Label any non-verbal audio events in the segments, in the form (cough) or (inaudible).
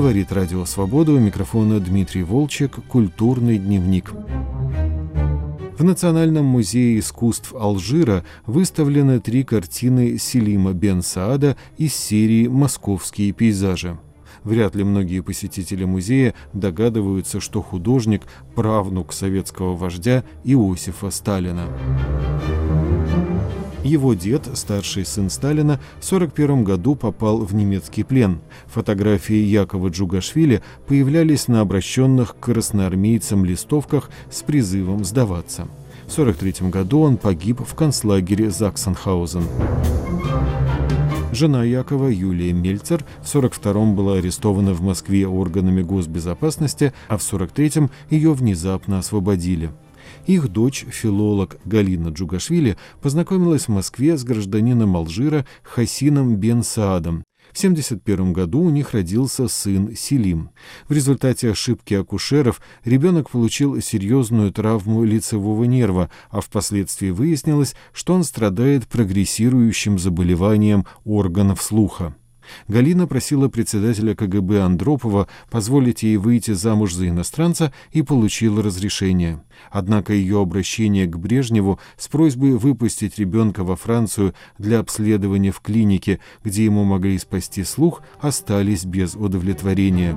Говорит Радио Свобода у микрофона Дмитрий Волчек «Культурный дневник». В Национальном музее искусств Алжира выставлены три картины Селима бен Саада из серии «Московские пейзажи». Вряд ли многие посетители музея догадываются, что художник – правнук советского вождя Иосифа Сталина. Его дед, старший сын Сталина, в 1941 году попал в немецкий плен. Фотографии Якова Джугашвили появлялись на обращенных к красноармейцам листовках с призывом сдаваться. В 1943 году он погиб в концлагере Заксенхаузен. Жена Якова, Юлия Мельцер, в 1942-м была арестована в Москве органами госбезопасности, а в 1943-м ее внезапно освободили. Их дочь, филолог Галина Джугашвили, познакомилась в Москве с гражданином Алжира Хасином Бен Саадом. В 1971 году у них родился сын Селим. В результате ошибки акушеров ребенок получил серьезную травму лицевого нерва, а впоследствии выяснилось, что он страдает прогрессирующим заболеванием органов слуха. Галина просила председателя КГБ Андропова позволить ей выйти замуж за иностранца и получила разрешение. Однако ее обращение к Брежневу с просьбой выпустить ребенка во Францию для обследования в клинике, где ему могли спасти слух, остались без удовлетворения.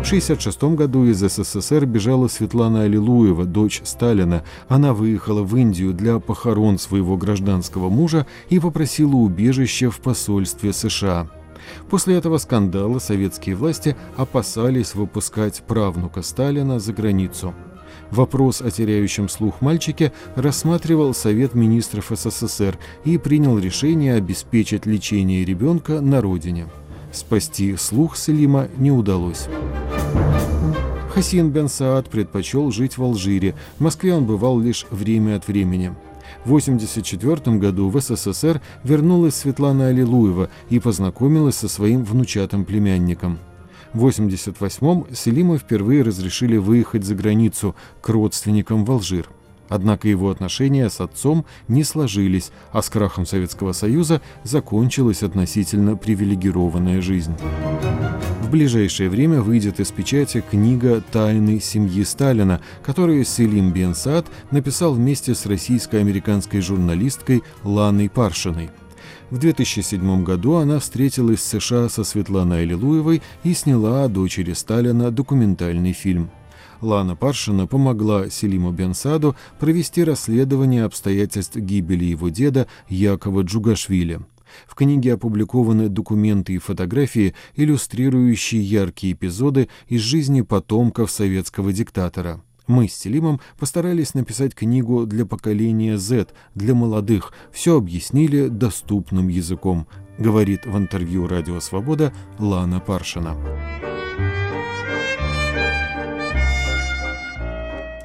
В 1966 году из СССР бежала Светлана Аллилуева, дочь Сталина. Она выехала в Индию для похорон своего гражданского мужа и попросила убежище в посольстве США. После этого скандала советские власти опасались выпускать правнука Сталина за границу. Вопрос о теряющем слух мальчике рассматривал Совет министров СССР и принял решение обеспечить лечение ребенка на родине. Спасти слух Селима не удалось. Хасин бен Саад предпочел жить в Алжире. В Москве он бывал лишь время от времени. В 1984 году в СССР вернулась Светлана Аллилуева и познакомилась со своим внучатым племянником. В 1988-м Селиму впервые разрешили выехать за границу к родственникам в Алжир. Однако его отношения с отцом не сложились, а с крахом Советского Союза закончилась относительно привилегированная жизнь. В ближайшее время выйдет из печати книга «Тайны семьи Сталина», которую Селим Бенсад написал вместе с российско-американской журналисткой Ланой Паршиной. В 2007 году она встретилась в США со Светланой Аллилуевой и сняла о дочери Сталина документальный фильм. Лана Паршина помогла Селиму Бенсаду провести расследование обстоятельств гибели его деда Якова Джугашвили. В книге опубликованы документы и фотографии, иллюстрирующие яркие эпизоды из жизни потомков советского диктатора. Мы с Селимом постарались написать книгу для поколения Z, для молодых, все объяснили доступным языком, говорит в интервью «Радио Свобода» Лана Паршина.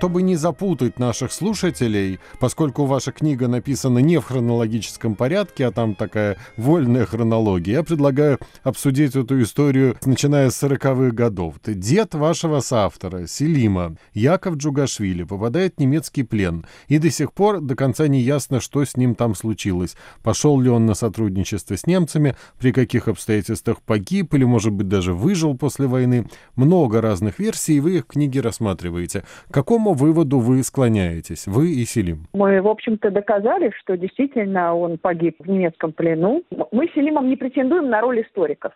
Чтобы не запутать наших слушателей, поскольку ваша книга написана не в хронологическом порядке, а там такая вольная хронология, я предлагаю обсудить эту историю, начиная с 40-х годов. Дед вашего соавтора, Селима, Яков Джугашвили, попадает в немецкий плен, и до сих пор до конца не ясно, что с ним там случилось. Пошел ли он на сотрудничество с немцами, при каких обстоятельствах погиб, или, может быть, даже выжил после войны. Много разных версий, и вы их в книге рассматриваете. Какому выводу вы склоняетесь, вы и Селим? Мы, в общем-то, доказали, что действительно он погиб в немецком плену. Мы с Селимом не претендуем на роль историков.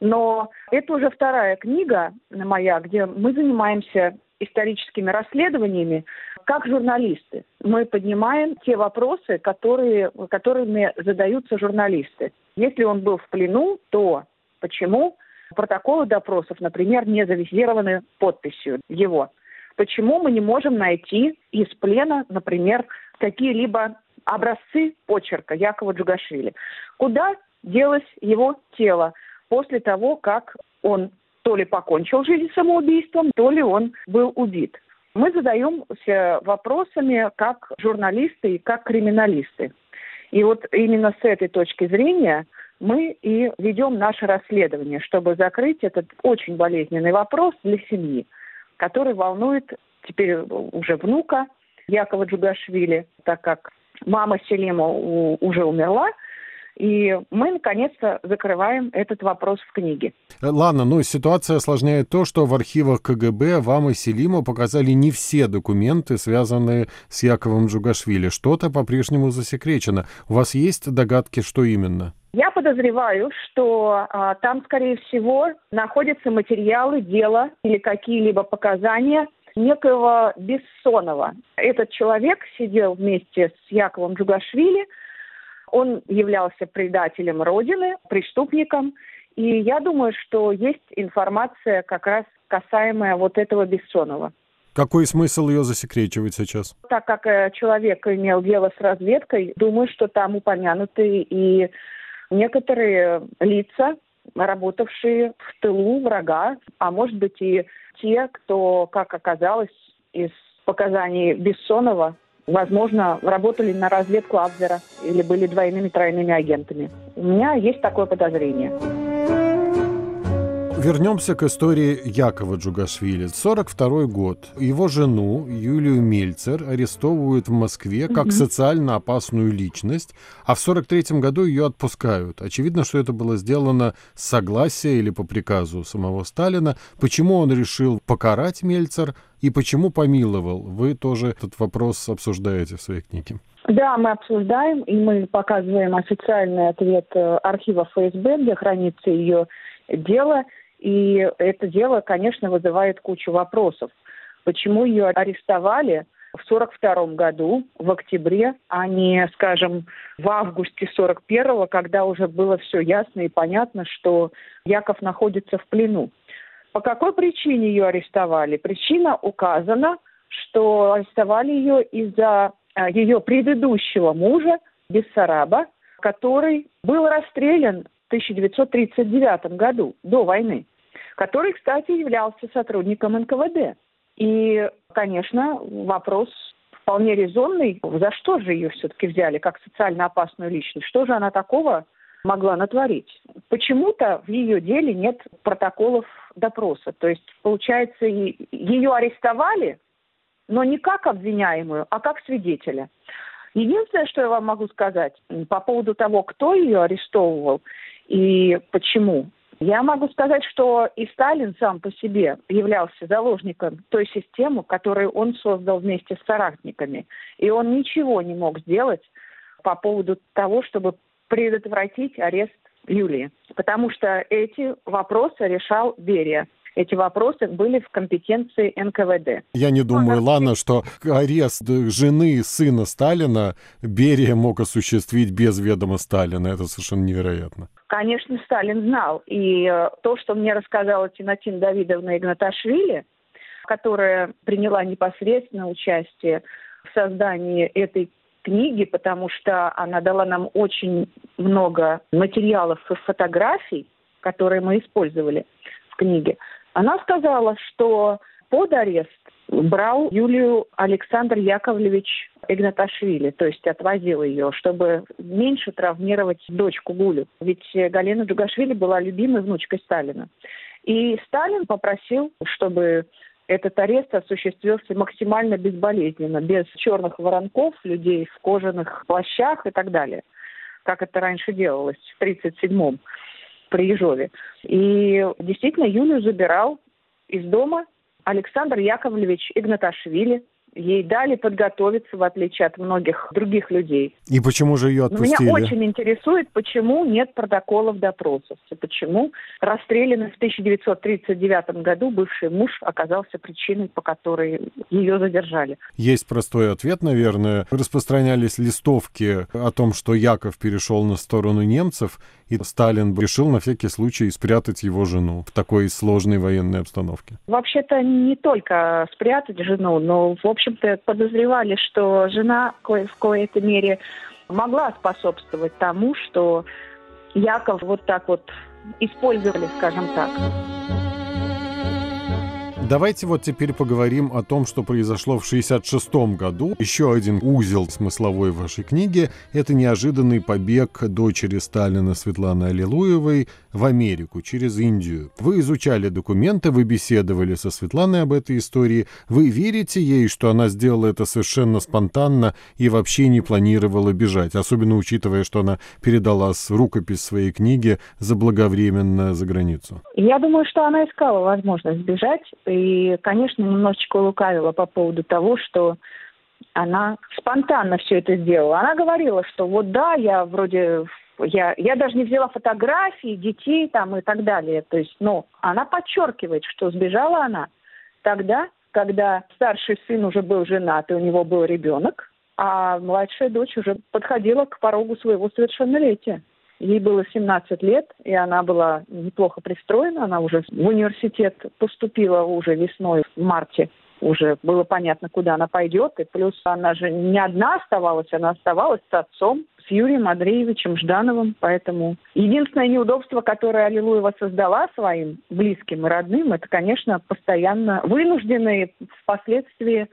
Но это уже вторая книга моя, где мы занимаемся историческими расследованиями как журналисты. Мы поднимаем те вопросы, которые, которыми задаются журналисты. Если он был в плену, то почему протоколы допросов, например, не завизированы подписью его? Почему мы не можем найти из плена, например, какие-либо образцы почерка Якова Джугашвили? Куда делось его тело после того, как он то ли покончил жизнь самоубийством, то ли он был убит? Мы задаемся вопросами как журналисты и как криминалисты. И вот именно с этой точки зрения мы и ведем наше расследование, чтобы закрыть этот очень болезненный вопрос для семьи который волнует теперь уже внука Якова Джугашвили, так как мама Селима уже умерла, И мы, наконец-то, закрываем этот вопрос в книге. Ладно, ну ситуация осложняет то, что в архивах КГБ вам и Селиму показали не все документы, связанные с Яковом Джугашвили. Что-то по-прежнему засекречено. У вас есть догадки, что именно? Я подозреваю, что а, там, скорее всего, находятся материалы дела или какие-либо показания некоего Бессонова. Этот человек сидел вместе с Яковом Джугашвили – он являлся предателем Родины, преступником. И я думаю, что есть информация как раз касаемая вот этого Бессонова. Какой смысл ее засекречивать сейчас? Так как э, человек имел дело с разведкой, думаю, что там упомянуты и некоторые лица, работавшие в тылу врага, а может быть и те, кто, как оказалось из показаний Бессонова, возможно, работали на разведку Абвера или были двойными, тройными агентами. У меня есть такое подозрение. Вернемся к истории Якова Джугашвили. 42 год. Его жену, Юлию Мельцер, арестовывают в Москве как угу. социально опасную личность, а в 43 году ее отпускают. Очевидно, что это было сделано с согласия или по приказу самого Сталина. Почему он решил покарать Мельцер и почему помиловал? Вы тоже этот вопрос обсуждаете в своей книге. Да, мы обсуждаем, и мы показываем официальный ответ э, архива ФСБ, где хранится ее дело – и это дело, конечно, вызывает кучу вопросов. Почему ее арестовали в 42 году, в октябре, а не, скажем, в августе 41-го, когда уже было все ясно и понятно, что Яков находится в плену. По какой причине ее арестовали? Причина указана, что арестовали ее из-за а, ее предыдущего мужа Бессараба, который был расстрелян в 1939 году, до войны который, кстати, являлся сотрудником НКВД. И, конечно, вопрос вполне резонный. За что же ее все-таки взяли как социально опасную личность? Что же она такого могла натворить? Почему-то в ее деле нет протоколов допроса. То есть, получается, ее арестовали, но не как обвиняемую, а как свидетеля. Единственное, что я вам могу сказать по поводу того, кто ее арестовывал и почему, я могу сказать, что и Сталин сам по себе являлся заложником той системы, которую он создал вместе с соратниками. И он ничего не мог сделать по поводу того, чтобы предотвратить арест Юлии. Потому что эти вопросы решал Берия эти вопросы были в компетенции НКВД. Я не думаю, Лана, что арест жены и сына Сталина Берия мог осуществить без ведома Сталина. Это совершенно невероятно. Конечно, Сталин знал. И э, то, что мне рассказала Тинатин Давидовна Игнаташвили, которая приняла непосредственно участие в создании этой книги, потому что она дала нам очень много материалов и фотографий, которые мы использовали в книге. Она сказала, что под арест брал Юлию Александр Яковлевич Игнаташвили, то есть отвозил ее, чтобы меньше травмировать дочку Гулю. Ведь Галина Джугашвили была любимой внучкой Сталина. И Сталин попросил, чтобы этот арест осуществился максимально безболезненно, без черных воронков, людей в кожаных плащах и так далее, как это раньше делалось в 1937-м при Ежове. И действительно Юлию забирал из дома Александр Яковлевич Игнаташвили. Ей дали подготовиться, в отличие от многих других людей. И почему же ее отпустили? Меня очень интересует, почему нет протоколов допросов. Почему расстрелянный в 1939 году бывший муж оказался причиной, по которой ее задержали. Есть простой ответ, наверное. Распространялись листовки о том, что Яков перешел на сторону немцев, и Сталин решил на всякий случай спрятать его жену в такой сложной военной обстановке? Вообще-то не только спрятать жену, но, в общем-то, подозревали, что жена в коей-то мере могла способствовать тому, что Яков вот так вот использовали, скажем так. Давайте вот теперь поговорим о том, что произошло в 1966 году. Еще один узел смысловой вашей книге – это неожиданный побег дочери Сталина Светланы Аллилуевой в Америку через Индию. Вы изучали документы, вы беседовали со Светланой об этой истории. Вы верите ей, что она сделала это совершенно спонтанно и вообще не планировала бежать, особенно учитывая, что она передала рукопись своей книги заблаговременно за границу? Я думаю, что она искала возможность бежать и, конечно, немножечко лукавила по поводу того, что она спонтанно все это сделала. Она говорила, что вот да, я вроде я, я даже не взяла фотографии детей там и так далее. То есть, ну, она подчеркивает, что сбежала она тогда, когда старший сын уже был женат, и у него был ребенок, а младшая дочь уже подходила к порогу своего совершеннолетия. Ей было 17 лет, и она была неплохо пристроена. Она уже в университет поступила уже весной, в марте уже было понятно, куда она пойдет. И плюс она же не одна оставалась, она оставалась с отцом, с Юрием Андреевичем Ждановым. Поэтому единственное неудобство, которое Аллилуева создала своим близким и родным, это, конечно, постоянно вынужденные впоследствии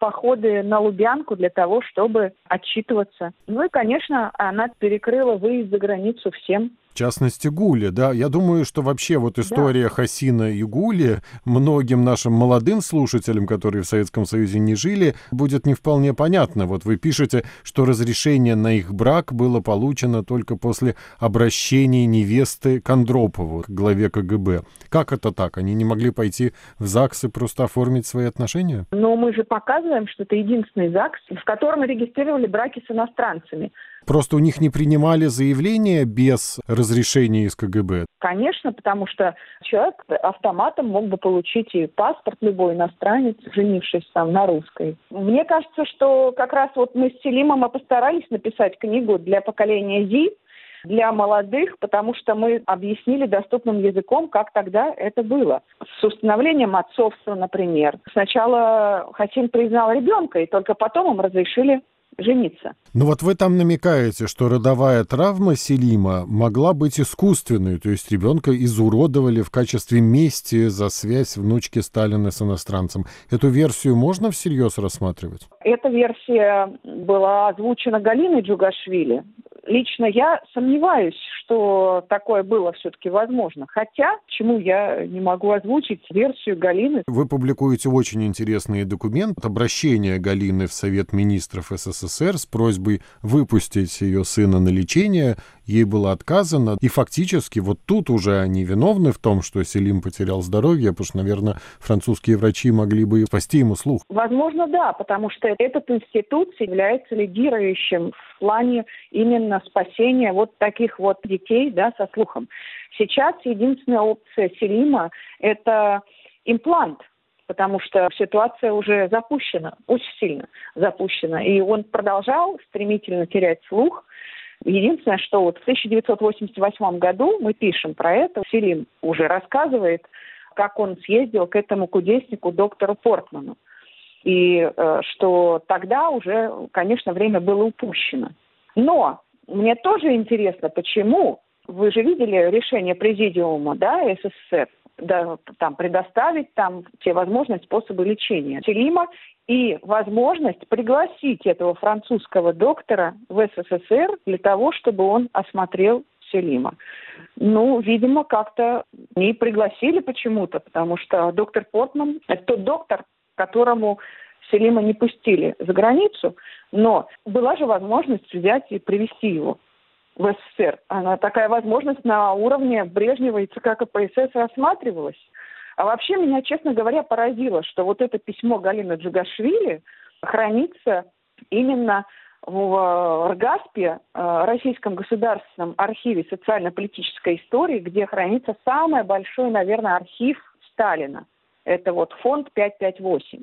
походы на Лубянку для того, чтобы отчитываться. Ну и, конечно, она перекрыла выезд за границу всем частности, Гули, да. Я думаю, что вообще вот история да. Хасина и Гули многим нашим молодым слушателям, которые в Советском Союзе не жили, будет не вполне понятна. Вот вы пишете, что разрешение на их брак было получено только после обращения невесты к Андропову, к главе КГБ. Как это так? Они не могли пойти в ЗАГС и просто оформить свои отношения? Но мы же показываем, что это единственный ЗАГС, в котором регистрировали браки с иностранцами. Просто у них не принимали заявления без разрешения из КГБ? Конечно, потому что человек автоматом мог бы получить и паспорт любой иностранец, женившись там на русской. Мне кажется, что как раз вот мы с Селимом постарались написать книгу для поколения ЗИ, для молодых, потому что мы объяснили доступным языком, как тогда это было. С установлением отцовства, например. Сначала Хасин признал ребенка, и только потом им разрешили жениться. Ну вот вы там намекаете, что родовая травма Селима могла быть искусственной, то есть ребенка изуродовали в качестве мести за связь внучки Сталина с иностранцем. Эту версию можно всерьез рассматривать? Эта версия была озвучена Галиной Джугашвили. Лично я сомневаюсь, что такое было все-таки возможно. Хотя, чему я не могу озвучить версию Галины. Вы публикуете очень интересный документ, обращение Галины в Совет министров СССР с просьбой выпустить ее сына на лечение. Ей было отказано. И фактически вот тут уже они виновны в том, что Селим потерял здоровье, потому что, наверное, французские врачи могли бы спасти ему слух. Возможно, да, потому что этот институт является лидирующим в плане именно спасения вот таких вот детей да, со слухом. Сейчас единственная опция Селима – это имплант, потому что ситуация уже запущена, очень сильно запущена. И он продолжал стремительно терять слух. Единственное, что вот в 1988 году мы пишем про это, Селим уже рассказывает, как он съездил к этому кудеснику доктору Портману. И э, что тогда уже, конечно, время было упущено. Но мне тоже интересно, почему вы же видели решение президиума, да, СССР, да, там предоставить там те возможности, способы лечения Селима и возможность пригласить этого французского доктора в СССР для того, чтобы он осмотрел Селима. Ну, видимо, как-то не пригласили почему-то, потому что доктор Портман – это тот доктор, которому Селима не пустили за границу, но была же возможность взять и привести его в СССР. Она, такая возможность на уровне Брежнева и ЦК КПСС рассматривалась. А вообще меня, честно говоря, поразило, что вот это письмо Галины Джигашвили хранится именно в РГАСПе, э, Российском государственном архиве социально-политической истории, где хранится самый большой, наверное, архив Сталина. Это вот фонд 558.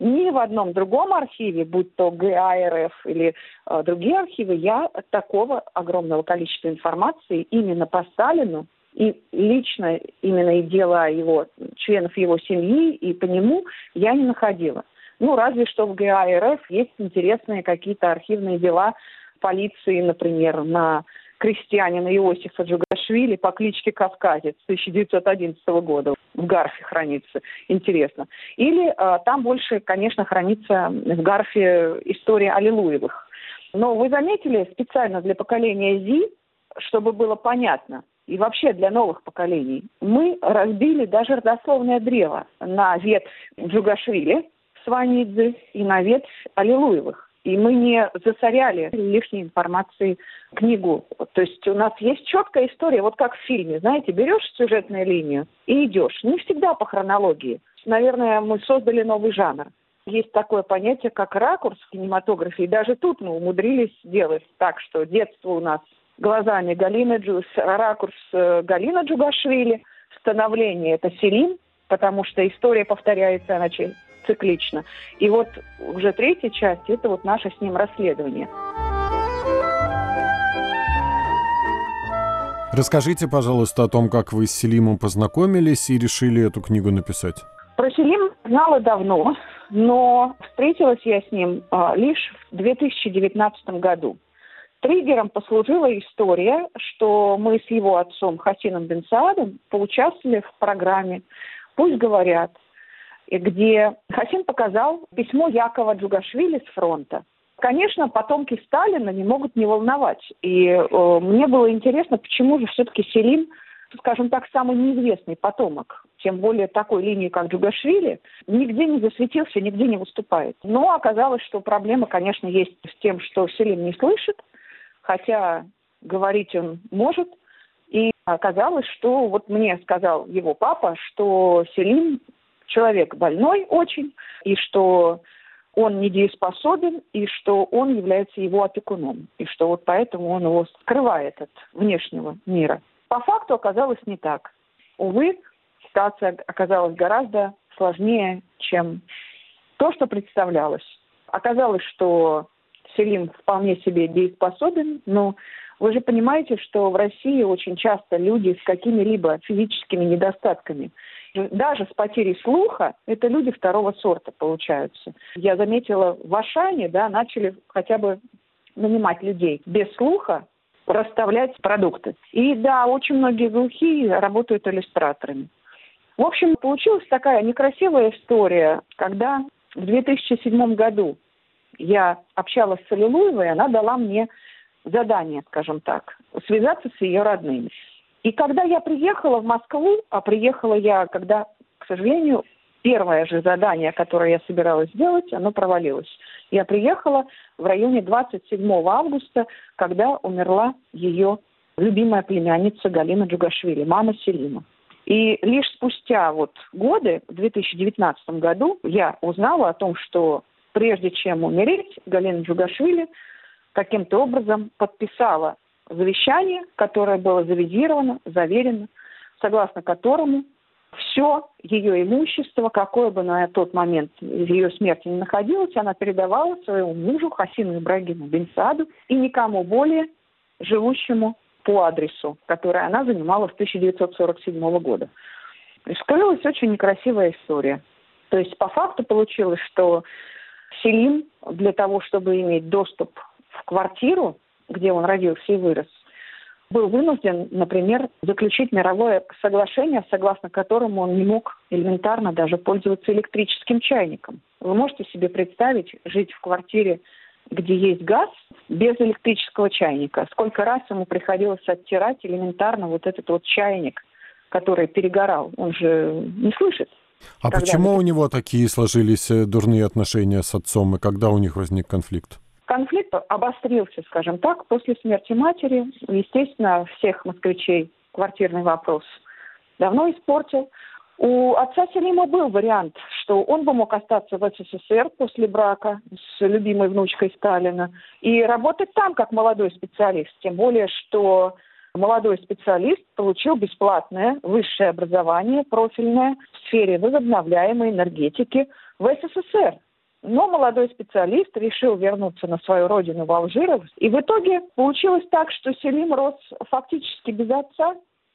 Ни в одном другом архиве, будь то ГАРФ или э, другие архивы, я такого огромного количества информации именно по Сталину и лично именно и дела его, членов его семьи и по нему я не находила. Ну, разве что в ГАРФ есть интересные какие-то архивные дела полиции, например, на крестьянина Иосифа Джугашвили по кличке Кавказец 1911 года в Гарфе хранится. Интересно. Или э, там больше, конечно, хранится в Гарфе история Аллилуевых. Но вы заметили, специально для поколения ЗИ, чтобы было понятно, и вообще для новых поколений. Мы разбили даже родословное древо на ветвь Джугашвили, Сванидзе и на ветвь Аллилуевых. И мы не засоряли лишней информацией книгу. То есть у нас есть четкая история, вот как в фильме, знаете, берешь сюжетную линию и идешь. Не всегда по хронологии. Наверное, мы создали новый жанр. Есть такое понятие, как ракурс в кинематографе. И даже тут мы умудрились сделать так, что детство у нас глазами Галины Джу, ракурс э, Галина Джугашвили, становление – это Селим, потому что история повторяется, она циклично. И вот уже третья часть – это вот наше с ним расследование. Расскажите, пожалуйста, о том, как вы с Селимом познакомились и решили эту книгу написать. Про Селим знала давно, но встретилась я с ним а, лишь в 2019 году. Триггером послужила история, что мы с его отцом Хасином Бенсаадом поучаствовали в программе «Пусть говорят», где Хасин показал письмо Якова Джугашвили с фронта. Конечно, потомки Сталина не могут не волновать. И э, мне было интересно, почему же все-таки Селим, скажем так, самый неизвестный потомок, тем более такой линии, как Джугашвили, нигде не засветился, нигде не выступает. Но оказалось, что проблема, конечно, есть с тем, что Селим не слышит, хотя говорить он может. И оказалось, что вот мне сказал его папа, что Селим человек больной очень, и что он недееспособен, и что он является его опекуном, и что вот поэтому он его скрывает от внешнего мира. По факту оказалось не так. Увы, ситуация оказалась гораздо сложнее, чем то, что представлялось. Оказалось, что Селим вполне себе дееспособен, но вы же понимаете, что в России очень часто люди с какими-либо физическими недостатками – даже с потерей слуха, это люди второго сорта получаются. Я заметила, в Ашане да, начали хотя бы нанимать людей без слуха, расставлять продукты. И да, очень многие глухие работают иллюстраторами. В общем, получилась такая некрасивая история, когда в 2007 году я общалась с Аллилуевой, она дала мне задание, скажем так, связаться с ее родными. И когда я приехала в Москву, а приехала я, когда, к сожалению, первое же задание, которое я собиралась сделать, оно провалилось. Я приехала в районе 27 августа, когда умерла ее любимая племянница Галина Джугашвили, мама Селима. И лишь спустя вот годы, в 2019 году, я узнала о том, что прежде чем умереть, Галина Джугашвили каким-то образом подписала завещание, которое было завизировано, заверено, согласно которому все ее имущество, какое бы на тот момент ее смерти не находилось, она передавала своему мужу Хасину Ибрагиму Бенсаду и никому более живущему по адресу, который она занимала с 1947 года. И скрылась очень некрасивая история. То есть по факту получилось, что Селим для того, чтобы иметь доступ в квартиру, где он родился и вырос, был вынужден, например, заключить мировое соглашение, согласно которому он не мог элементарно даже пользоваться электрическим чайником. Вы можете себе представить жить в квартире, где есть газ, без электрического чайника? Сколько раз ему приходилось оттирать элементарно вот этот вот чайник, который перегорал? Он же не слышит. А почему у него такие сложились э, дурные отношения с отцом, и когда у них возник конфликт? Конфликт обострился, скажем так, после смерти матери. Естественно, всех москвичей квартирный вопрос давно испортил. У отца Селима был вариант, что он бы мог остаться в СССР после брака с любимой внучкой Сталина и работать там как молодой специалист. Тем более, что молодой специалист получил бесплатное высшее образование, профильное в сфере возобновляемой энергетики в СССР. Но молодой специалист решил вернуться на свою родину в Алжиров. И в итоге получилось так, что Селим рос фактически без отца.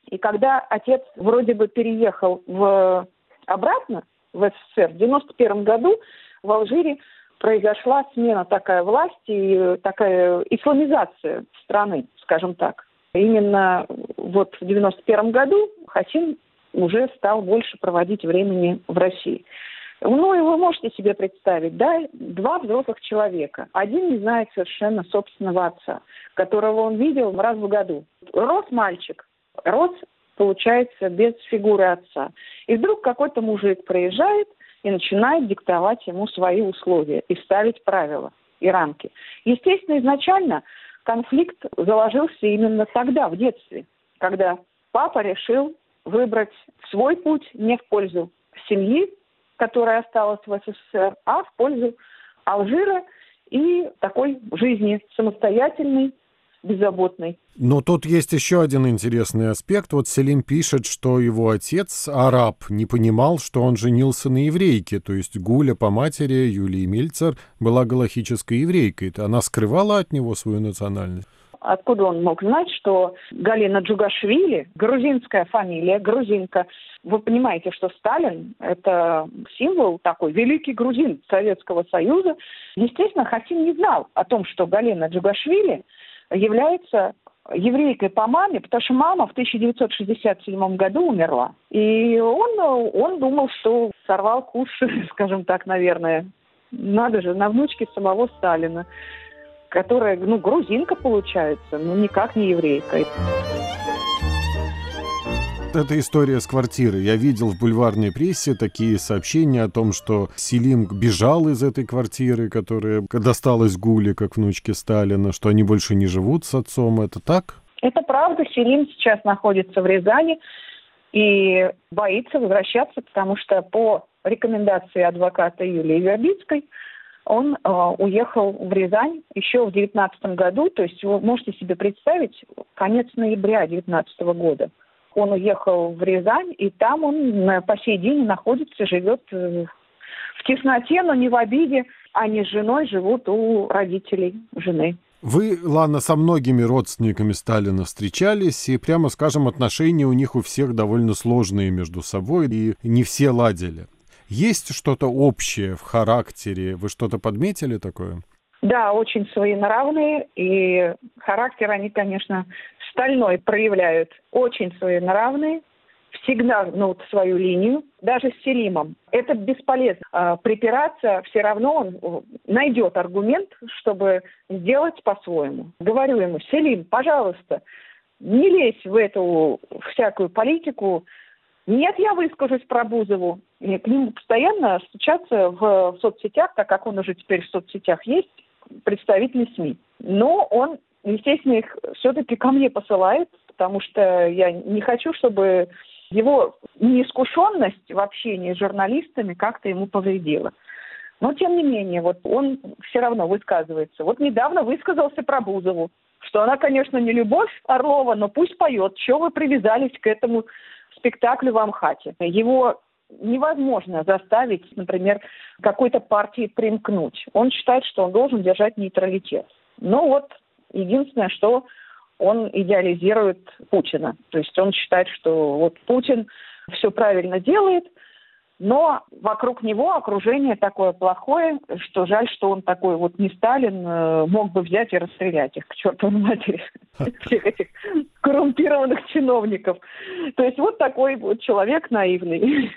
И когда отец вроде бы переехал в, обратно в СССР в 91 году, в Алжире произошла смена такая власти и такая исламизация страны, скажем так. Именно вот в 91 году Хасин уже стал больше проводить времени в России. Ну, и вы можете себе представить, да, два взрослых человека. Один не знает совершенно собственного отца, которого он видел раз в году. Рос мальчик рос, получается, без фигуры отца. И вдруг какой-то мужик проезжает и начинает диктовать ему свои условия и ставить правила и рамки. Естественно, изначально конфликт заложился именно тогда, в детстве, когда папа решил выбрать свой путь не в пользу семьи, которая осталась в СССР, а в пользу Алжира и такой жизни самостоятельной, беззаботной. Но тут есть еще один интересный аспект. Вот Селим пишет, что его отец, араб, не понимал, что он женился на еврейке. То есть Гуля по матери, Юлия Мильцер, была галахической еврейкой. Она скрывала от него свою национальность? Откуда он мог знать, что Галина Джугашвили, грузинская фамилия, грузинка. Вы понимаете, что Сталин – это символ такой, великий грузин Советского Союза. Естественно, Хасим не знал о том, что Галина Джугашвили является еврейкой по маме, потому что мама в 1967 году умерла. И он, он думал, что сорвал куш, (laughs) скажем так, наверное. Надо же, на внучке самого Сталина которая, ну, грузинка получается, но никак не еврейка. Это история с квартиры. Я видел в бульварной прессе такие сообщения о том, что Селим бежал из этой квартиры, которая досталась Гуле, как внучке Сталина, что они больше не живут с отцом. Это так? Это правда. Селим сейчас находится в Рязани и боится возвращаться, потому что по рекомендации адвоката Юлии Вербицкой – он э, уехал в Рязань еще в девятнадцатом году, то есть вы можете себе представить, конец ноября девятнадцатого года. Он уехал в Рязань, и там он по сей день находится, живет э, в тесноте, но не в обиде. Они с женой живут у родителей жены. Вы, Лана, со многими родственниками Сталина встречались, и, прямо скажем, отношения у них у всех довольно сложные между собой, и не все ладили. Есть что-то общее в характере? Вы что-то подметили такое? Да, очень своенравные, и характер они, конечно, стальной проявляют. Очень своенравные, всегда гнут свою линию, даже с Селимом. Это бесполезно. А, припираться все равно он найдет аргумент, чтобы сделать по-своему. Говорю ему, Селим, пожалуйста, не лезь в эту всякую политику, нет, я выскажусь про Бузову. И к нему постоянно стучатся в, в соцсетях, так как он уже теперь в соцсетях есть, представители СМИ. Но он, естественно, их все-таки ко мне посылает, потому что я не хочу, чтобы его неискушенность в общении с журналистами как-то ему повредила. Но, тем не менее, вот он все равно высказывается. Вот недавно высказался про Бузову, что она, конечно, не любовь Орлова, но пусть поет. Чего вы привязались к этому спектаклю в Амхате. Его невозможно заставить, например, какой-то партии примкнуть. Он считает, что он должен держать нейтралитет. Но вот единственное, что он идеализирует Путина. То есть он считает, что вот Путин все правильно делает, но вокруг него окружение такое плохое, что жаль, что он такой вот не Сталин, э, мог бы взять и расстрелять их к чертовой матери, (laughs) всех этих коррумпированных чиновников. То есть вот такой вот человек наивный.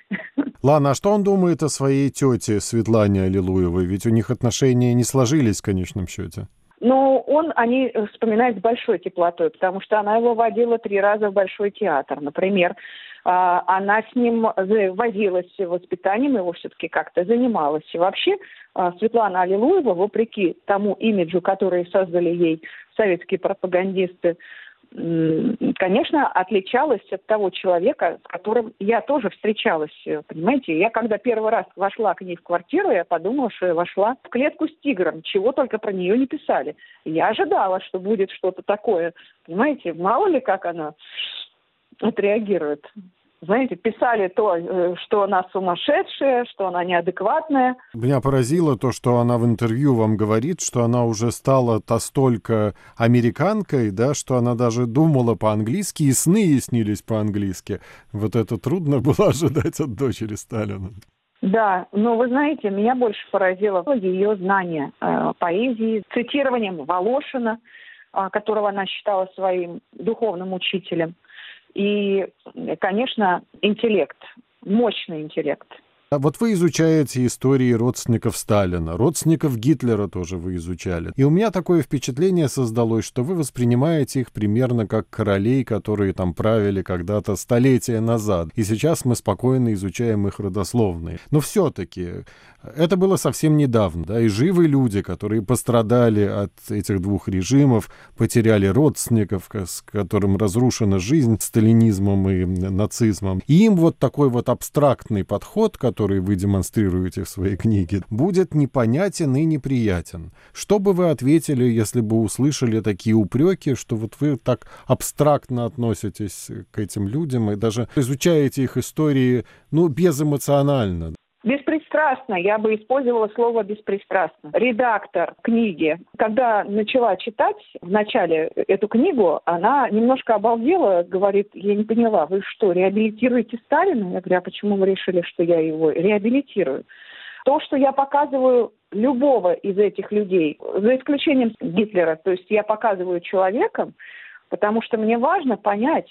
Ладно, а что он думает о своей тете Светлане Аллилуевой? Ведь у них отношения не сложились в конечном счете. Но он они вспоминает с большой теплотой, потому что она его водила три раза в Большой театр. Например, а, она с ним возилась воспитанием, его все-таки как-то занималась. И вообще а, Светлана Аллилуева, вопреки тому имиджу, который создали ей советские пропагандисты, конечно, отличалась от того человека, с которым я тоже встречалась, понимаете. Я когда первый раз вошла к ней в квартиру, я подумала, что я вошла в клетку с тигром, чего только про нее не писали. Я ожидала, что будет что-то такое, понимаете, мало ли как она отреагирует знаете, писали то, э, что она сумасшедшая, что она неадекватная. Меня поразило то, что она в интервью вам говорит, что она уже стала настолько американкой, да, что она даже думала по-английски, и сны ей снились по-английски. Вот это трудно (laughs) было ожидать от дочери Сталина. Да, но вы знаете, меня больше поразило ее знание э, поэзии, цитированием Волошина, э, которого она считала своим духовным учителем. И, конечно, интеллект, мощный интеллект. А вот вы изучаете истории родственников Сталина, родственников Гитлера тоже вы изучали. И у меня такое впечатление создалось, что вы воспринимаете их примерно как королей, которые там правили когда-то столетия назад. И сейчас мы спокойно изучаем их родословные. Но все-таки это было совсем недавно, да, и живы люди, которые пострадали от этих двух режимов, потеряли родственников, с которым разрушена жизнь сталинизмом и нацизмом. И им вот такой вот абстрактный подход, который вы демонстрируете в своей книге, будет непонятен и неприятен. Что бы вы ответили, если бы услышали такие упреки, что вот вы так абстрактно относитесь к этим людям и даже изучаете их истории, ну, безэмоционально? Беспристрастно, я бы использовала слово беспристрастно. Редактор книги, когда начала читать в начале эту книгу, она немножко обалдела, говорит, я не поняла, вы что, реабилитируете Сталина? Я говорю, а почему вы решили, что я его реабилитирую? То, что я показываю любого из этих людей, за исключением Гитлера, то есть я показываю человеком, потому что мне важно понять,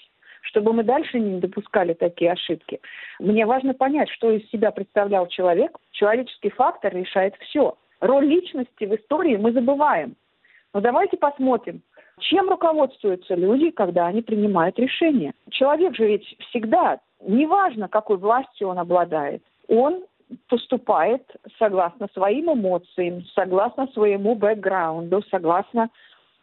чтобы мы дальше не допускали такие ошибки. Мне важно понять, что из себя представлял человек. Человеческий фактор решает все. Роль личности в истории мы забываем. Но давайте посмотрим, чем руководствуются люди, когда они принимают решения. Человек же ведь всегда, неважно, какой властью он обладает, он поступает согласно своим эмоциям, согласно своему бэкграунду, согласно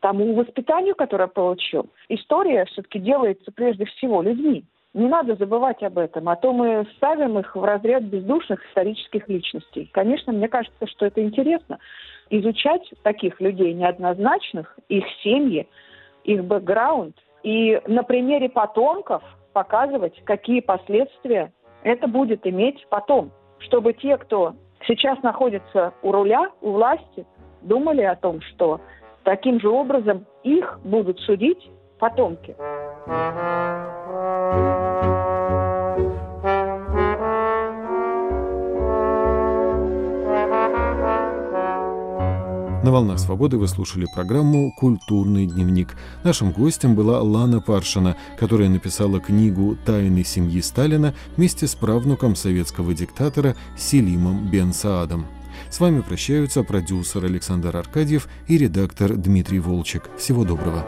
тому воспитанию, которое получил. История все-таки делается прежде всего людьми. Не надо забывать об этом, а то мы ставим их в разряд бездушных исторических личностей. Конечно, мне кажется, что это интересно. Изучать таких людей неоднозначных, их семьи, их бэкграунд, и на примере потомков показывать, какие последствия это будет иметь потом. Чтобы те, кто сейчас находится у руля, у власти, думали о том, что Таким же образом их будут судить потомки. На «Волнах свободы» вы слушали программу «Культурный дневник». Нашим гостем была Лана Паршина, которая написала книгу «Тайны семьи Сталина» вместе с правнуком советского диктатора Селимом Бен Саадом. С вами прощаются продюсер Александр Аркадьев и редактор Дмитрий Волчек. Всего доброго.